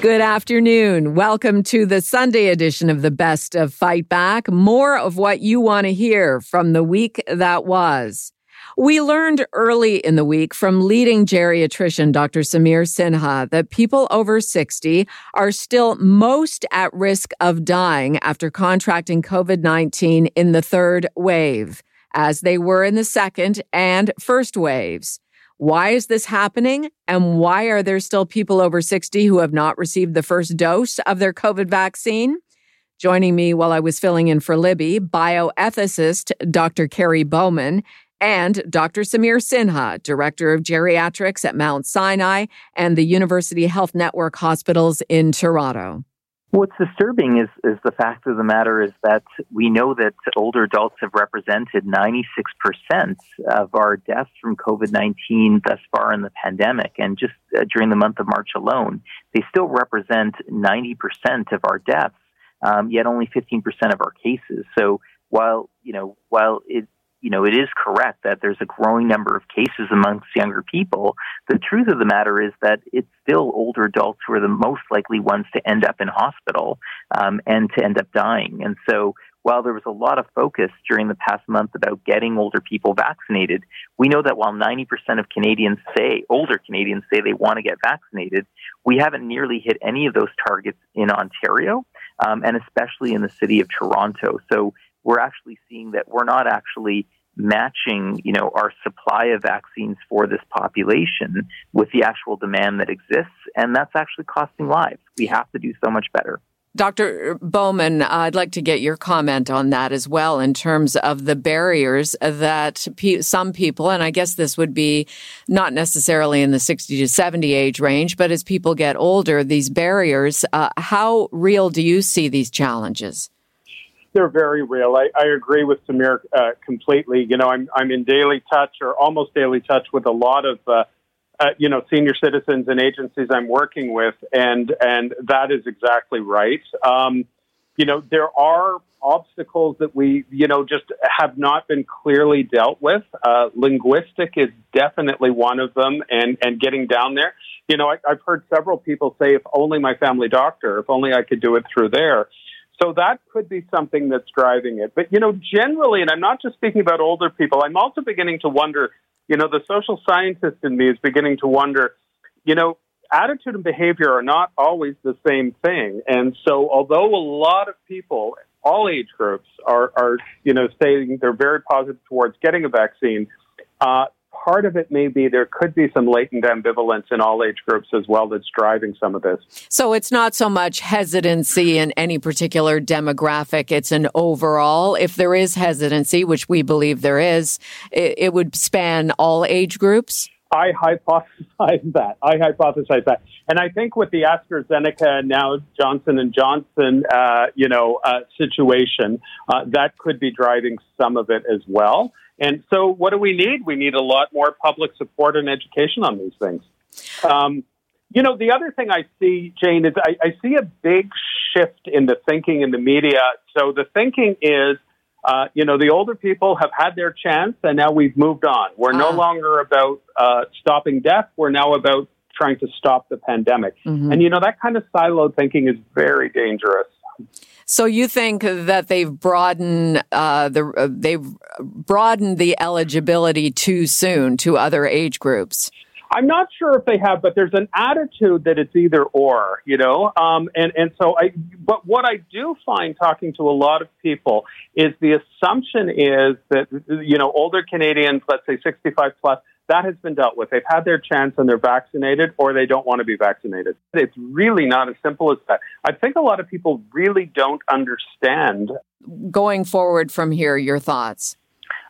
Good afternoon. Welcome to the Sunday edition of the Best of Fight Back. More of what you want to hear from the week that was. We learned early in the week from leading geriatrician Dr. Samir Sinha that people over 60 are still most at risk of dying after contracting COVID 19 in the third wave, as they were in the second and first waves. Why is this happening? And why are there still people over 60 who have not received the first dose of their COVID vaccine? Joining me while I was filling in for Libby, bioethicist Dr. Kerry Bowman and Dr. Samir Sinha, Director of Geriatrics at Mount Sinai and the University Health Network Hospitals in Toronto. What's disturbing is, is the fact of the matter is that we know that older adults have represented 96% of our deaths from COVID 19 thus far in the pandemic. And just uh, during the month of March alone, they still represent 90% of our deaths, um, yet only 15% of our cases. So while, you know, while it, you know, it is correct that there's a growing number of cases amongst younger people. The truth of the matter is that it's still older adults who are the most likely ones to end up in hospital um, and to end up dying. And so, while there was a lot of focus during the past month about getting older people vaccinated, we know that while 90% of Canadians say, older Canadians say they want to get vaccinated, we haven't nearly hit any of those targets in Ontario, um, and especially in the city of Toronto. So we're actually seeing that we're not actually matching, you know, our supply of vaccines for this population with the actual demand that exists, and that's actually costing lives. We have to do so much better. Dr. Bowman, I'd like to get your comment on that as well in terms of the barriers that pe- some people, and I guess this would be not necessarily in the 60 to 70 age range, but as people get older, these barriers, uh, how real do you see these challenges? They're very real. I, I agree with Samir uh, completely. You know, I'm I'm in daily touch or almost daily touch with a lot of uh, uh, you know senior citizens and agencies I'm working with, and and that is exactly right. Um, you know, there are obstacles that we you know just have not been clearly dealt with. Uh, linguistic is definitely one of them, and and getting down there. You know, I, I've heard several people say, "If only my family doctor, if only I could do it through there." So that could be something that's driving it. But, you know, generally, and I'm not just speaking about older people, I'm also beginning to wonder, you know, the social scientist in me is beginning to wonder, you know, attitude and behavior are not always the same thing. And so, although a lot of people, all age groups, are, are you know, saying they're very positive towards getting a vaccine, uh, part of it may be there could be some latent ambivalence in all age groups as well that's driving some of this. So it's not so much hesitancy in any particular demographic, it's an overall. If there is hesitancy, which we believe there is, it, it would span all age groups. I hypothesize that. I hypothesize that, and I think with the AstraZeneca now Johnson and Johnson, uh, you know, uh, situation, uh, that could be driving some of it as well. And so, what do we need? We need a lot more public support and education on these things. Um, you know, the other thing I see, Jane, is I, I, see a big shift in the thinking in the media. So the thinking is, uh, you know, the older people have had their chance and now we've moved on. We're no ah. longer about uh, stopping death. We're now about trying to stop the pandemic. Mm-hmm. And, you know, that kind of siloed thinking is very dangerous. So you think that they've broadened uh, the uh, they've broadened the eligibility too soon to other age groups? I'm not sure if they have, but there's an attitude that it's either or, you know. Um, and and so I, but what I do find talking to a lot of people is the assumption is that you know older Canadians, let's say 65 plus, that has been dealt with. They've had their chance and they're vaccinated or they don't want to be vaccinated. It's really not as simple as that. I think a lot of people really don't understand. Going forward from here, your thoughts?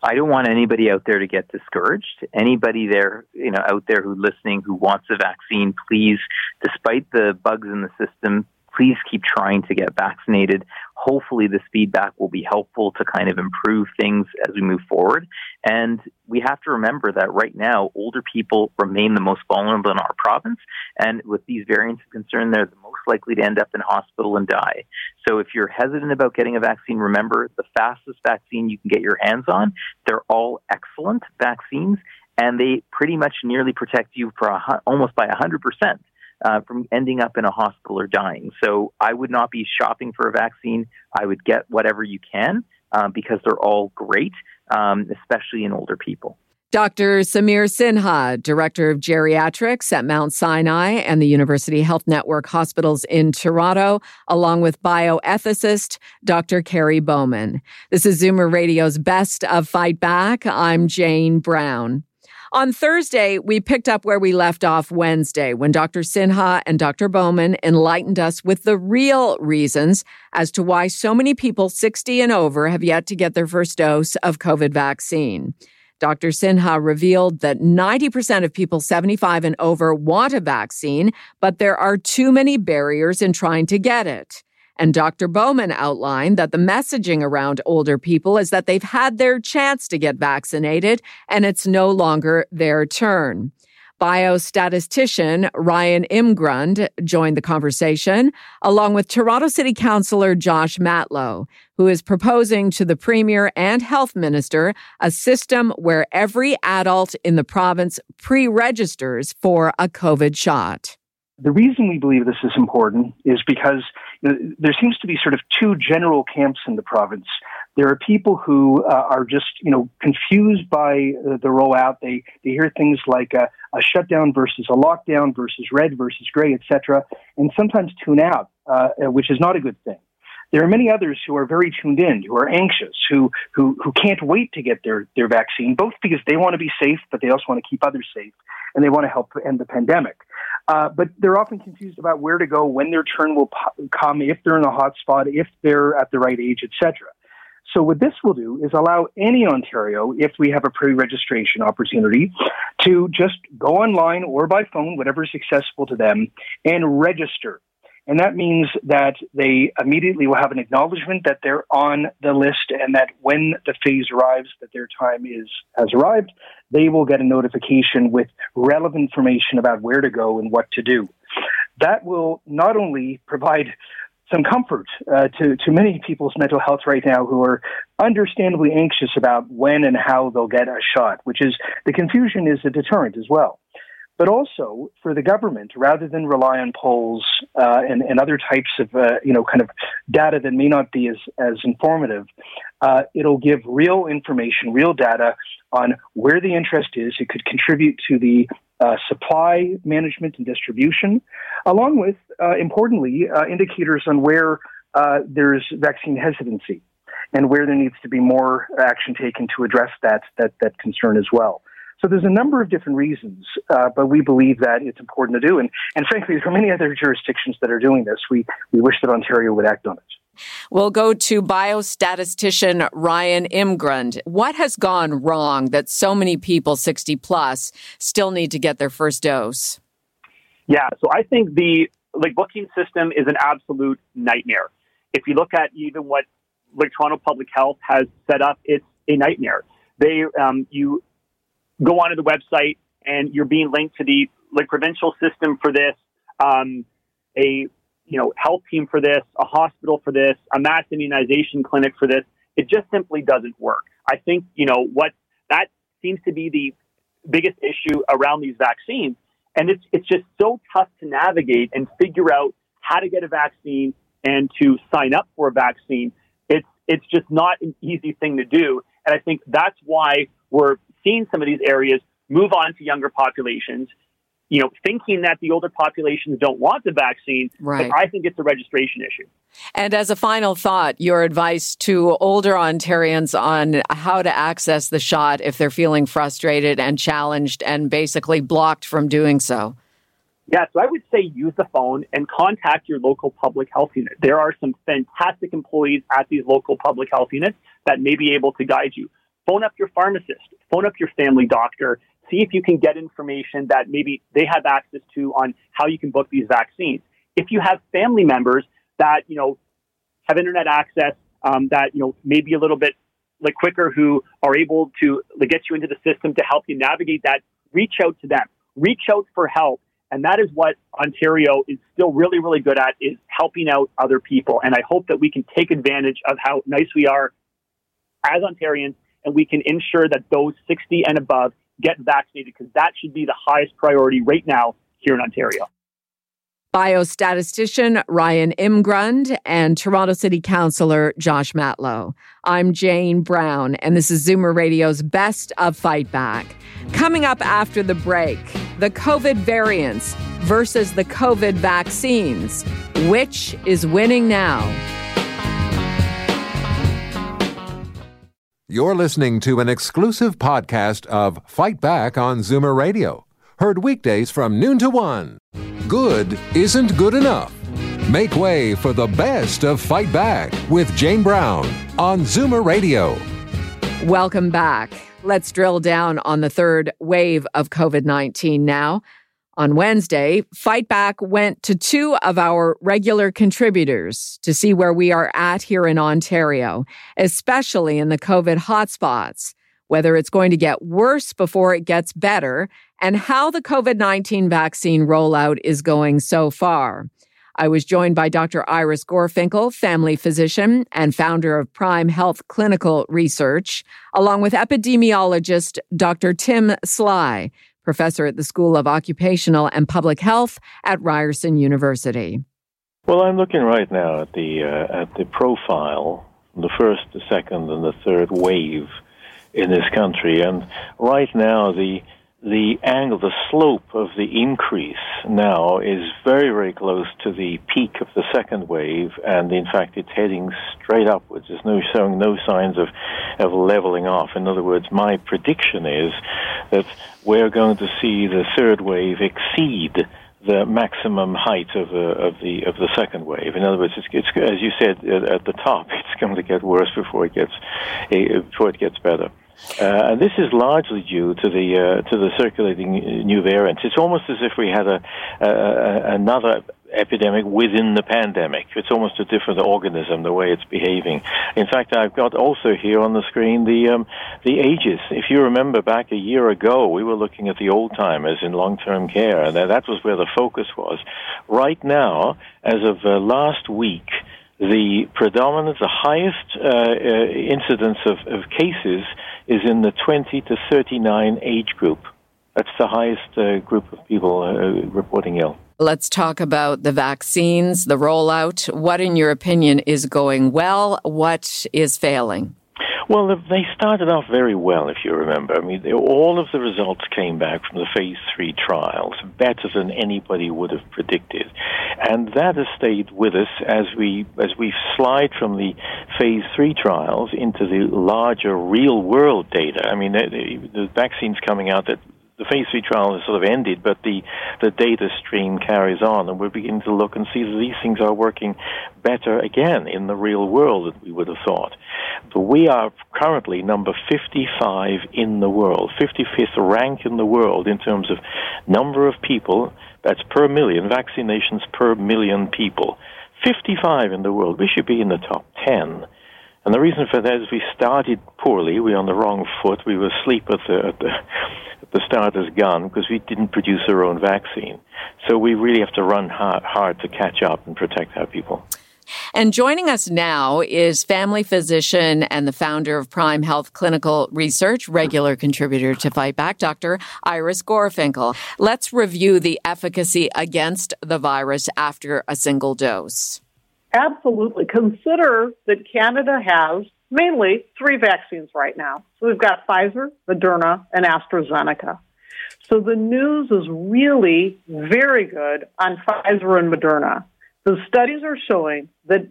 I don't want anybody out there to get discouraged. Anybody there, you know, out there who's listening who wants a vaccine, please, despite the bugs in the system, please keep trying to get vaccinated. Hopefully, this feedback will be helpful to kind of improve things as we move forward. And we have to remember that right now, older people remain the most vulnerable in our province. And with these variants of concern, they're the most likely to end up in hospital and die. So if you're hesitant about getting a vaccine, remember the fastest vaccine you can get your hands on. They're all excellent vaccines, and they pretty much nearly protect you for a, almost by 100% uh, from ending up in a hospital or dying. So I would not be shopping for a vaccine. I would get whatever you can uh, because they're all great, um, especially in older people. Dr. Samir Sinha, Director of Geriatrics at Mount Sinai and the University Health Network Hospitals in Toronto, along with bioethicist Dr. Kerry Bowman. This is Zoomer Radio's Best of Fight Back. I'm Jane Brown. On Thursday, we picked up where we left off Wednesday when Dr. Sinha and Dr. Bowman enlightened us with the real reasons as to why so many people 60 and over have yet to get their first dose of COVID vaccine. Dr. Sinha revealed that 90% of people 75 and over want a vaccine, but there are too many barriers in trying to get it. And Dr. Bowman outlined that the messaging around older people is that they've had their chance to get vaccinated and it's no longer their turn. Biostatistician Ryan Imgrund joined the conversation, along with Toronto City Councillor Josh Matlow, who is proposing to the Premier and Health Minister a system where every adult in the province pre registers for a COVID shot. The reason we believe this is important is because you know, there seems to be sort of two general camps in the province. There are people who uh, are just, you know, confused by uh, the rollout. They they hear things like a, a, shutdown versus a lockdown versus red versus gray, etc., and sometimes tune out, uh, which is not a good thing. There are many others who are very tuned in, who are anxious, who who who can't wait to get their their vaccine, both because they want to be safe, but they also want to keep others safe, and they want to help end the pandemic. Uh, but they're often confused about where to go, when their turn will come, if they're in a hot spot, if they're at the right age, etc. So what this will do is allow any Ontario, if we have a pre-registration opportunity, to just go online or by phone, whatever is accessible to them, and register. And that means that they immediately will have an acknowledgement that they're on the list and that when the phase arrives, that their time is has arrived, they will get a notification with relevant information about where to go and what to do. That will not only provide some comfort uh, to, to many people's mental health right now who are understandably anxious about when and how they'll get a shot, which is the confusion is a deterrent as well. But also for the government, rather than rely on polls uh, and, and other types of, uh, you know, kind of data that may not be as, as informative, uh, it'll give real information, real data on where the interest is. It could contribute to the uh, supply management and distribution, along with, uh, importantly, uh, indicators on where uh, there's vaccine hesitancy and where there needs to be more action taken to address that that, that concern as well. So there's a number of different reasons, uh, but we believe that it's important to do. And, and frankly, there are many other jurisdictions that are doing this. We, we wish that Ontario would act on it. We'll go to biostatistician Ryan Imgrund. What has gone wrong that so many people 60 plus still need to get their first dose? Yeah, so I think the like booking system is an absolute nightmare. If you look at even what like Toronto Public Health has set up, it's a nightmare. They um, you go onto the website and you're being linked to the like provincial system for this, um, a you know, health team for this, a hospital for this, a mass immunization clinic for this. It just simply doesn't work. I think, you know, what that seems to be the biggest issue around these vaccines. And it's, it's just so tough to navigate and figure out how to get a vaccine and to sign up for a vaccine. It's, it's just not an easy thing to do. And I think that's why we're seeing some of these areas move on to younger populations you know, thinking that the older populations don't want the vaccine. Right. But I think it's a registration issue. And as a final thought, your advice to older Ontarians on how to access the shot if they're feeling frustrated and challenged and basically blocked from doing so. Yeah, so I would say use the phone and contact your local public health unit. There are some fantastic employees at these local public health units that may be able to guide you. Phone up your pharmacist, phone up your family doctor, see if you can get information that maybe they have access to on how you can book these vaccines. If you have family members that, you know, have internet access, um, that, you know, maybe a little bit like quicker who are able to like, get you into the system to help you navigate that, reach out to them, reach out for help. And that is what Ontario is still really, really good at is helping out other people. And I hope that we can take advantage of how nice we are as Ontarians and we can ensure that those 60 and above get vaccinated because that should be the highest priority right now here in Ontario. Biostatistician Ryan Imgrund and Toronto City Councillor Josh Matlow. I'm Jane Brown, and this is Zoomer Radio's Best of Fight Back. Coming up after the break, the COVID variants versus the COVID vaccines. Which is winning now? You're listening to an exclusive podcast of Fight Back on Zoomer Radio. Heard weekdays from noon to one. Good isn't good enough. Make way for the best of Fight Back with Jane Brown on Zoomer Radio. Welcome back. Let's drill down on the third wave of COVID 19 now. On Wednesday, Fight Back went to two of our regular contributors to see where we are at here in Ontario, especially in the COVID hotspots, whether it's going to get worse before it gets better, and how the COVID 19 vaccine rollout is going so far. I was joined by Dr. Iris Gorfinkel, family physician and founder of Prime Health Clinical Research, along with epidemiologist Dr. Tim Sly professor at the School of Occupational and Public Health at Ryerson University. Well, I'm looking right now at the uh, at the profile, the first, the second, and the third wave in this country, and right now the the angle, the slope of the increase now is very, very close to the peak of the second wave, and in fact, it's heading straight upwards. There's no showing no signs of of leveling off. In other words, my prediction is that we're going to see the third wave exceed the maximum height of the of the of the second wave. In other words, it's, it's as you said at the top, it's going to get worse before it gets eh, before it gets better. Uh, and this is largely due to the uh, to the circulating new variants. It's almost as if we had a, a, another epidemic within the pandemic. It's almost a different organism the way it's behaving. In fact, I've got also here on the screen the um, the ages. If you remember back a year ago, we were looking at the old timers in long term care, and that was where the focus was. Right now, as of uh, last week the predominant, the highest uh, uh, incidence of, of, cases is in the 20 to 39 age group. That's the highest uh, group of people uh, reporting ill. Let's talk about the vaccines, the rollout. What, in your opinion, is going well? What is failing? Well, they started off very well, if you remember. I mean, all of the results came back from the phase three trials better than anybody would have predicted, and that has stayed with us as we as we slide from the phase three trials into the larger real world data. I mean, the, the vaccines coming out that the phase three trial has sort of ended, but the, the data stream carries on, and we're beginning to look and see that these things are working better again in the real world than we would have thought. But we are currently number 55 in the world, 55th rank in the world in terms of number of people, that's per million, vaccinations per million people. 55 in the world. We should be in the top 10. And the reason for that is we started poorly. We were on the wrong foot. We were asleep at the, at the the starter's gun because we didn't produce our own vaccine. So we really have to run hard, hard to catch up and protect our people. And joining us now is family physician and the founder of Prime Health Clinical Research, regular contributor to Fight Back, Dr. Iris Gorfinkel. Let's review the efficacy against the virus after a single dose. Absolutely. Consider that Canada has mainly three vaccines right now. So we've got Pfizer, Moderna, and AstraZeneca. So the news is really very good on Pfizer and Moderna. The studies are showing that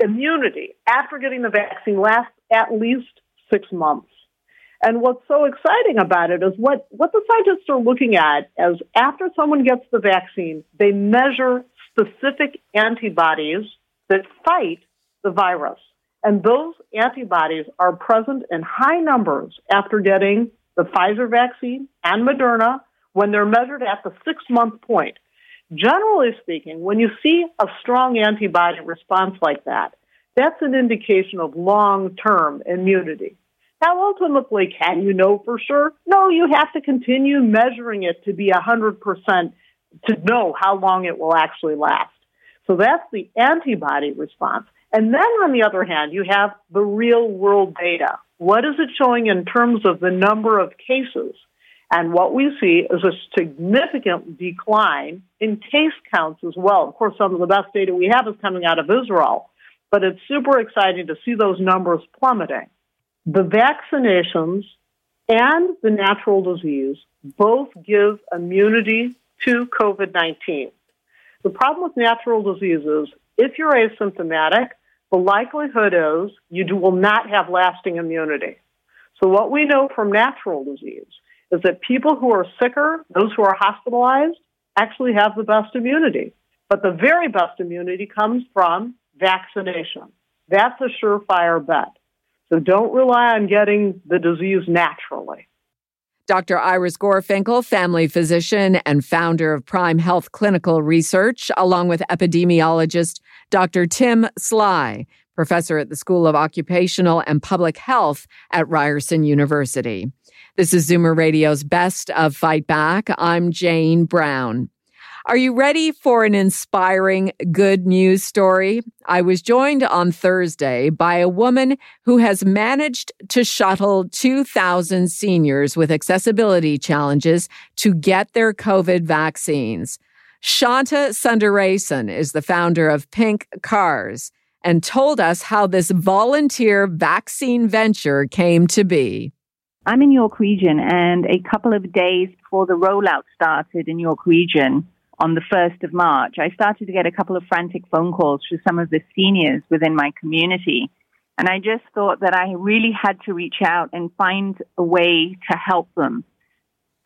immunity after getting the vaccine lasts at least six months. And what's so exciting about it is what, what the scientists are looking at is after someone gets the vaccine, they measure specific antibodies that fight the virus. And those antibodies are present in high numbers after getting the Pfizer vaccine and Moderna when they're measured at the six month point. Generally speaking, when you see a strong antibody response like that, that's an indication of long term immunity. Now, ultimately, can you know for sure? No, you have to continue measuring it to be 100% to know how long it will actually last. So that's the antibody response. And then on the other hand, you have the real world data. What is it showing in terms of the number of cases? And what we see is a significant decline in case counts as well. Of course, some of the best data we have is coming out of Israel, but it's super exciting to see those numbers plummeting. The vaccinations and the natural disease both give immunity to COVID 19. The problem with natural diseases, if you're asymptomatic, the likelihood is you will not have lasting immunity. So, what we know from natural disease is that people who are sicker, those who are hospitalized, actually have the best immunity. But the very best immunity comes from vaccination. That's a surefire bet. So don't rely on getting the disease naturally. Dr. Iris Gorfinkel, family physician and founder of Prime Health Clinical Research, along with epidemiologist Dr. Tim Sly, professor at the School of Occupational and Public Health at Ryerson University. This is Zoomer Radio's Best of Fight Back. I'm Jane Brown. Are you ready for an inspiring good news story? I was joined on Thursday by a woman who has managed to shuttle 2,000 seniors with accessibility challenges to get their COVID vaccines. Shanta Sundarason is the founder of Pink Cars and told us how this volunteer vaccine venture came to be. I'm in York Region, and a couple of days before the rollout started in York Region, on the 1st of March, I started to get a couple of frantic phone calls from some of the seniors within my community. And I just thought that I really had to reach out and find a way to help them.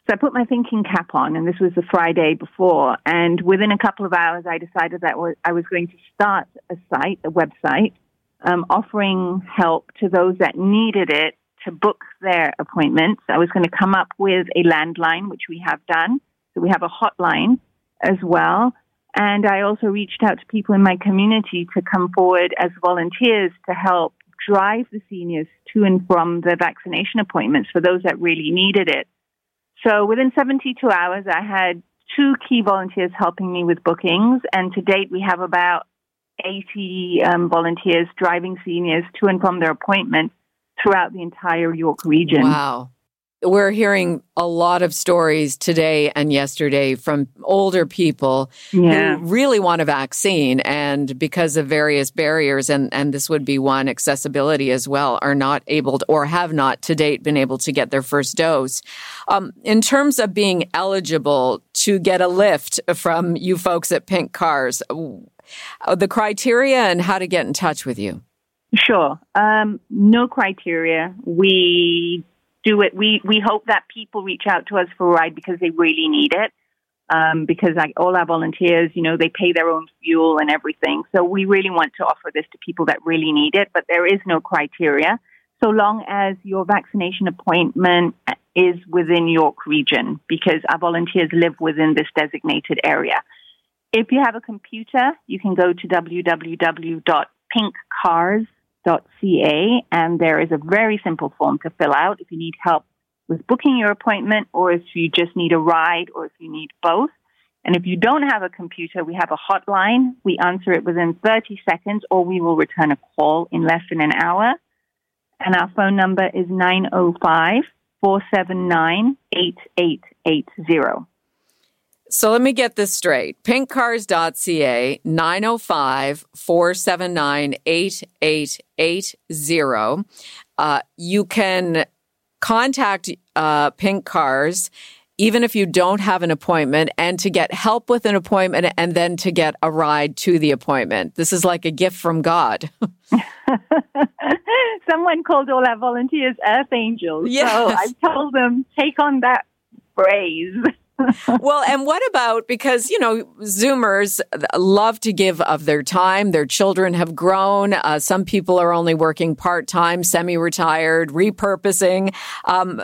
So I put my thinking cap on, and this was the Friday before. And within a couple of hours, I decided that I was going to start a site, a website, um, offering help to those that needed it to book their appointments. I was going to come up with a landline, which we have done. So we have a hotline as well. And I also reached out to people in my community to come forward as volunteers to help drive the seniors to and from the vaccination appointments for those that really needed it. So within 72 hours, I had two key volunteers helping me with bookings. And to date, we have about 80 um, volunteers driving seniors to and from their appointment throughout the entire York region. Wow. We're hearing a lot of stories today and yesterday from older people yeah. who really want a vaccine and because of various barriers and, and this would be one accessibility as well are not able to, or have not to date been able to get their first dose. Um, in terms of being eligible to get a lift from you folks at Pink Cars, uh, the criteria and how to get in touch with you. Sure. Um, no criteria. We do it. We we hope that people reach out to us for a ride because they really need it. Um, because like all our volunteers, you know, they pay their own fuel and everything. So we really want to offer this to people that really need it, but there is no criteria. So long as your vaccination appointment is within York region, because our volunteers live within this designated area. If you have a computer, you can go to www.pinkcars.com ca, and there is a very simple form to fill out if you need help with booking your appointment or if you just need a ride or if you need both. And if you don't have a computer, we have a hotline. We answer it within 30 seconds or we will return a call in less than an hour. And our phone number is 905 479 8880. So let me get this straight. Pinkcars.ca 905 479 8880. Uh, you can contact uh, Pink Cars even if you don't have an appointment and to get help with an appointment and then to get a ride to the appointment. This is like a gift from God. Someone called all our volunteers earth angels. Yes. So I told them, take on that phrase. Well, and what about because, you know, Zoomers love to give of their time. Their children have grown. Uh, some people are only working part time, semi retired, repurposing. Um,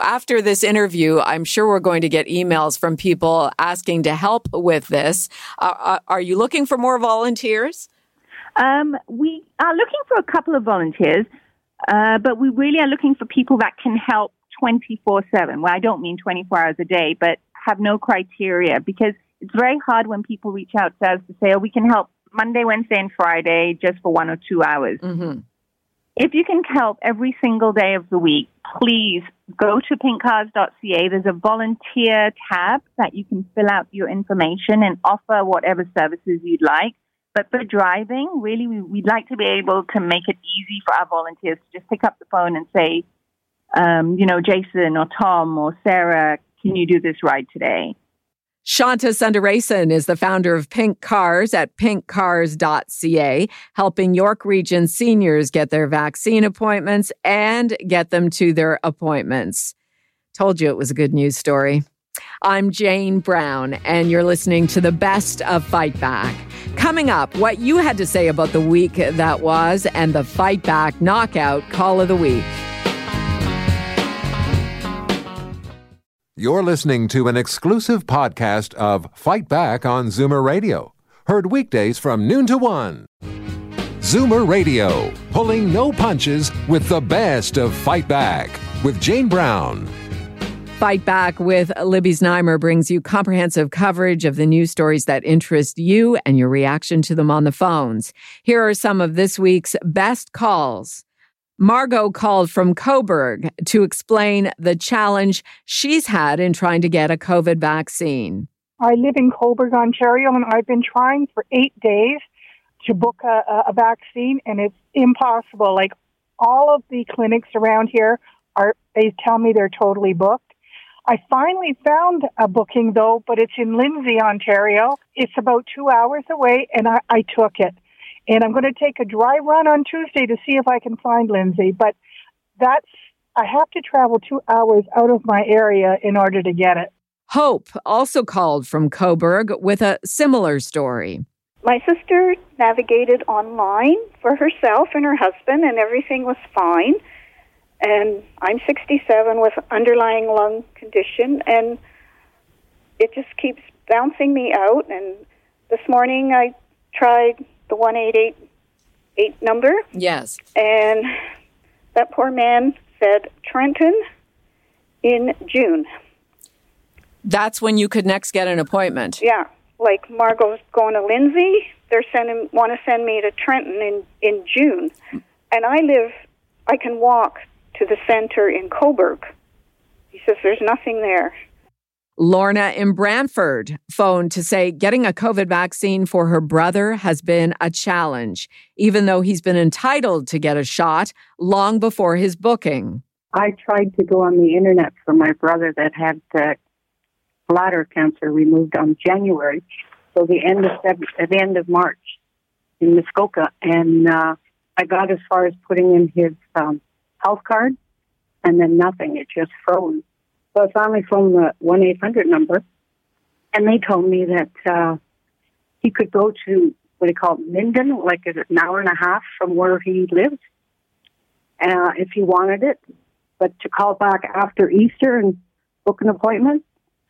after this interview, I'm sure we're going to get emails from people asking to help with this. Uh, uh are you looking for more volunteers? Um, we are looking for a couple of volunteers, uh, but we really are looking for people that can help 24 7. Well, I don't mean 24 hours a day, but have no criteria because it's very hard when people reach out to us to say, oh, we can help Monday, Wednesday, and Friday just for one or two hours. Mm-hmm. If you can help every single day of the week, please go to pinkcars.ca. There's a volunteer tab that you can fill out your information and offer whatever services you'd like. But for driving, really, we, would like to be able to make it easy for our volunteers to just pick up the phone and say, um, you know, Jason or Tom or Sarah, can you do this ride today? Shanta Sundarason is the founder of Pink Cars at pinkcars.ca, helping York Region seniors get their vaccine appointments and get them to their appointments. Told you it was a good news story. I'm Jane Brown, and you're listening to the best of Fight Back. Coming up, what you had to say about the week that was and the Fight Back Knockout Call of the Week. You're listening to an exclusive podcast of Fight Back on Zoomer Radio, heard weekdays from noon to one. Zoomer Radio, pulling no punches with the best of Fight Back with Jane Brown. Fight Back with Libby Znaimer brings you comprehensive coverage of the news stories that interest you and your reaction to them on the phones. Here are some of this week's best calls. Margot called from Cobourg to explain the challenge she's had in trying to get a COVID vaccine. I live in Cobourg, Ontario, and I've been trying for eight days to book a, a vaccine, and it's impossible. Like all of the clinics around here are, they tell me they're totally booked. I finally found a booking though, but it's in Lindsay, Ontario. It's about two hours away, and I, I took it. And I'm going to take a dry run on Tuesday to see if I can find Lindsay. But that's, I have to travel two hours out of my area in order to get it. Hope also called from Cobourg with a similar story. My sister navigated online for herself and her husband, and everything was fine. And I'm 67 with underlying lung condition, and it just keeps bouncing me out. And this morning I tried the 1888 number. Yes. And that poor man said Trenton in June. That's when you could next get an appointment. Yeah. Like Margot's going to Lindsay, they're sending want to send me to Trenton in in June. And I live I can walk to the center in Cobourg. He says there's nothing there. Lorna in Brantford phoned to say getting a COVID vaccine for her brother has been a challenge, even though he's been entitled to get a shot long before his booking. I tried to go on the internet for my brother that had uh, bladder cancer removed on January, so the end of the end of March in Muskoka, and uh, I got as far as putting in his um, health card, and then nothing. It just froze. So I finally phoned the 1 800 number, and they told me that uh, he could go to what they call Minden, like an hour and a half from where he lives, uh, if he wanted it, but to call back after Easter and book an appointment.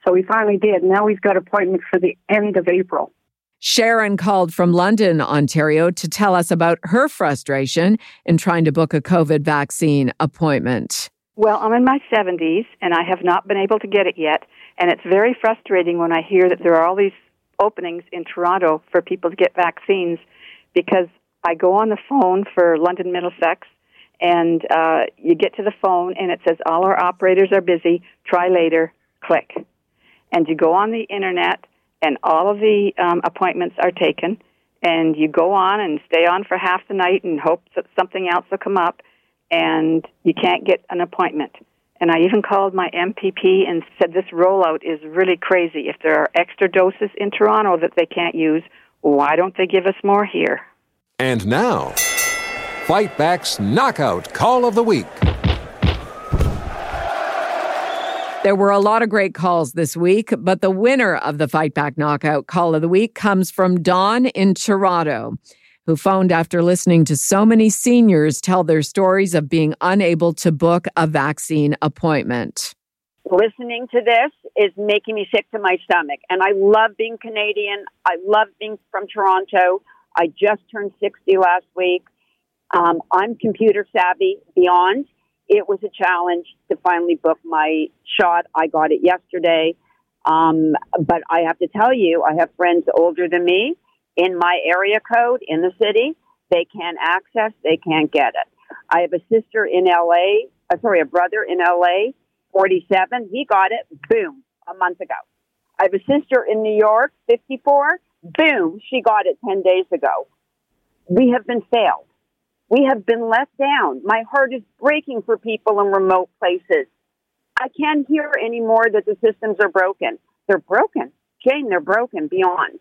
So he finally did. Now he's got appointment for the end of April. Sharon called from London, Ontario to tell us about her frustration in trying to book a COVID vaccine appointment. Well, I'm in my 70s and I have not been able to get it yet. And it's very frustrating when I hear that there are all these openings in Toronto for people to get vaccines because I go on the phone for London Middlesex and uh, you get to the phone and it says all our operators are busy, try later, click. And you go on the internet and all of the um, appointments are taken and you go on and stay on for half the night and hope that something else will come up and you can't get an appointment. And I even called my MPP and said this rollout is really crazy. If there are extra doses in Toronto that they can't use, why don't they give us more here? And now, Fight Back's Knockout Call of the Week. There were a lot of great calls this week, but the winner of the Fight Back Knockout Call of the Week comes from Dawn in Toronto, who phoned after listening to so many seniors tell their stories of being unable to book a vaccine appointment. Listening to this is making me sick to my stomach. And I love being Canadian. I love being from Toronto. I just turned 60 last week. Um, I'm computer savvy beyond. It was a challenge to finally book my shot. I got it yesterday. Um, but I have to tell you, I have friends older than me in my area code in the city. They can't access, they can't get it. I have a sister in LA, uh, sorry, a brother in LA, 47. He got it, boom, a month ago. I have a sister in New York, 54. Boom, she got it 10 days ago. We have been failed. We have been let down. My heart is breaking for people in remote places. I can't hear anymore that the systems are broken. They're broken. Jane, they're broken beyond.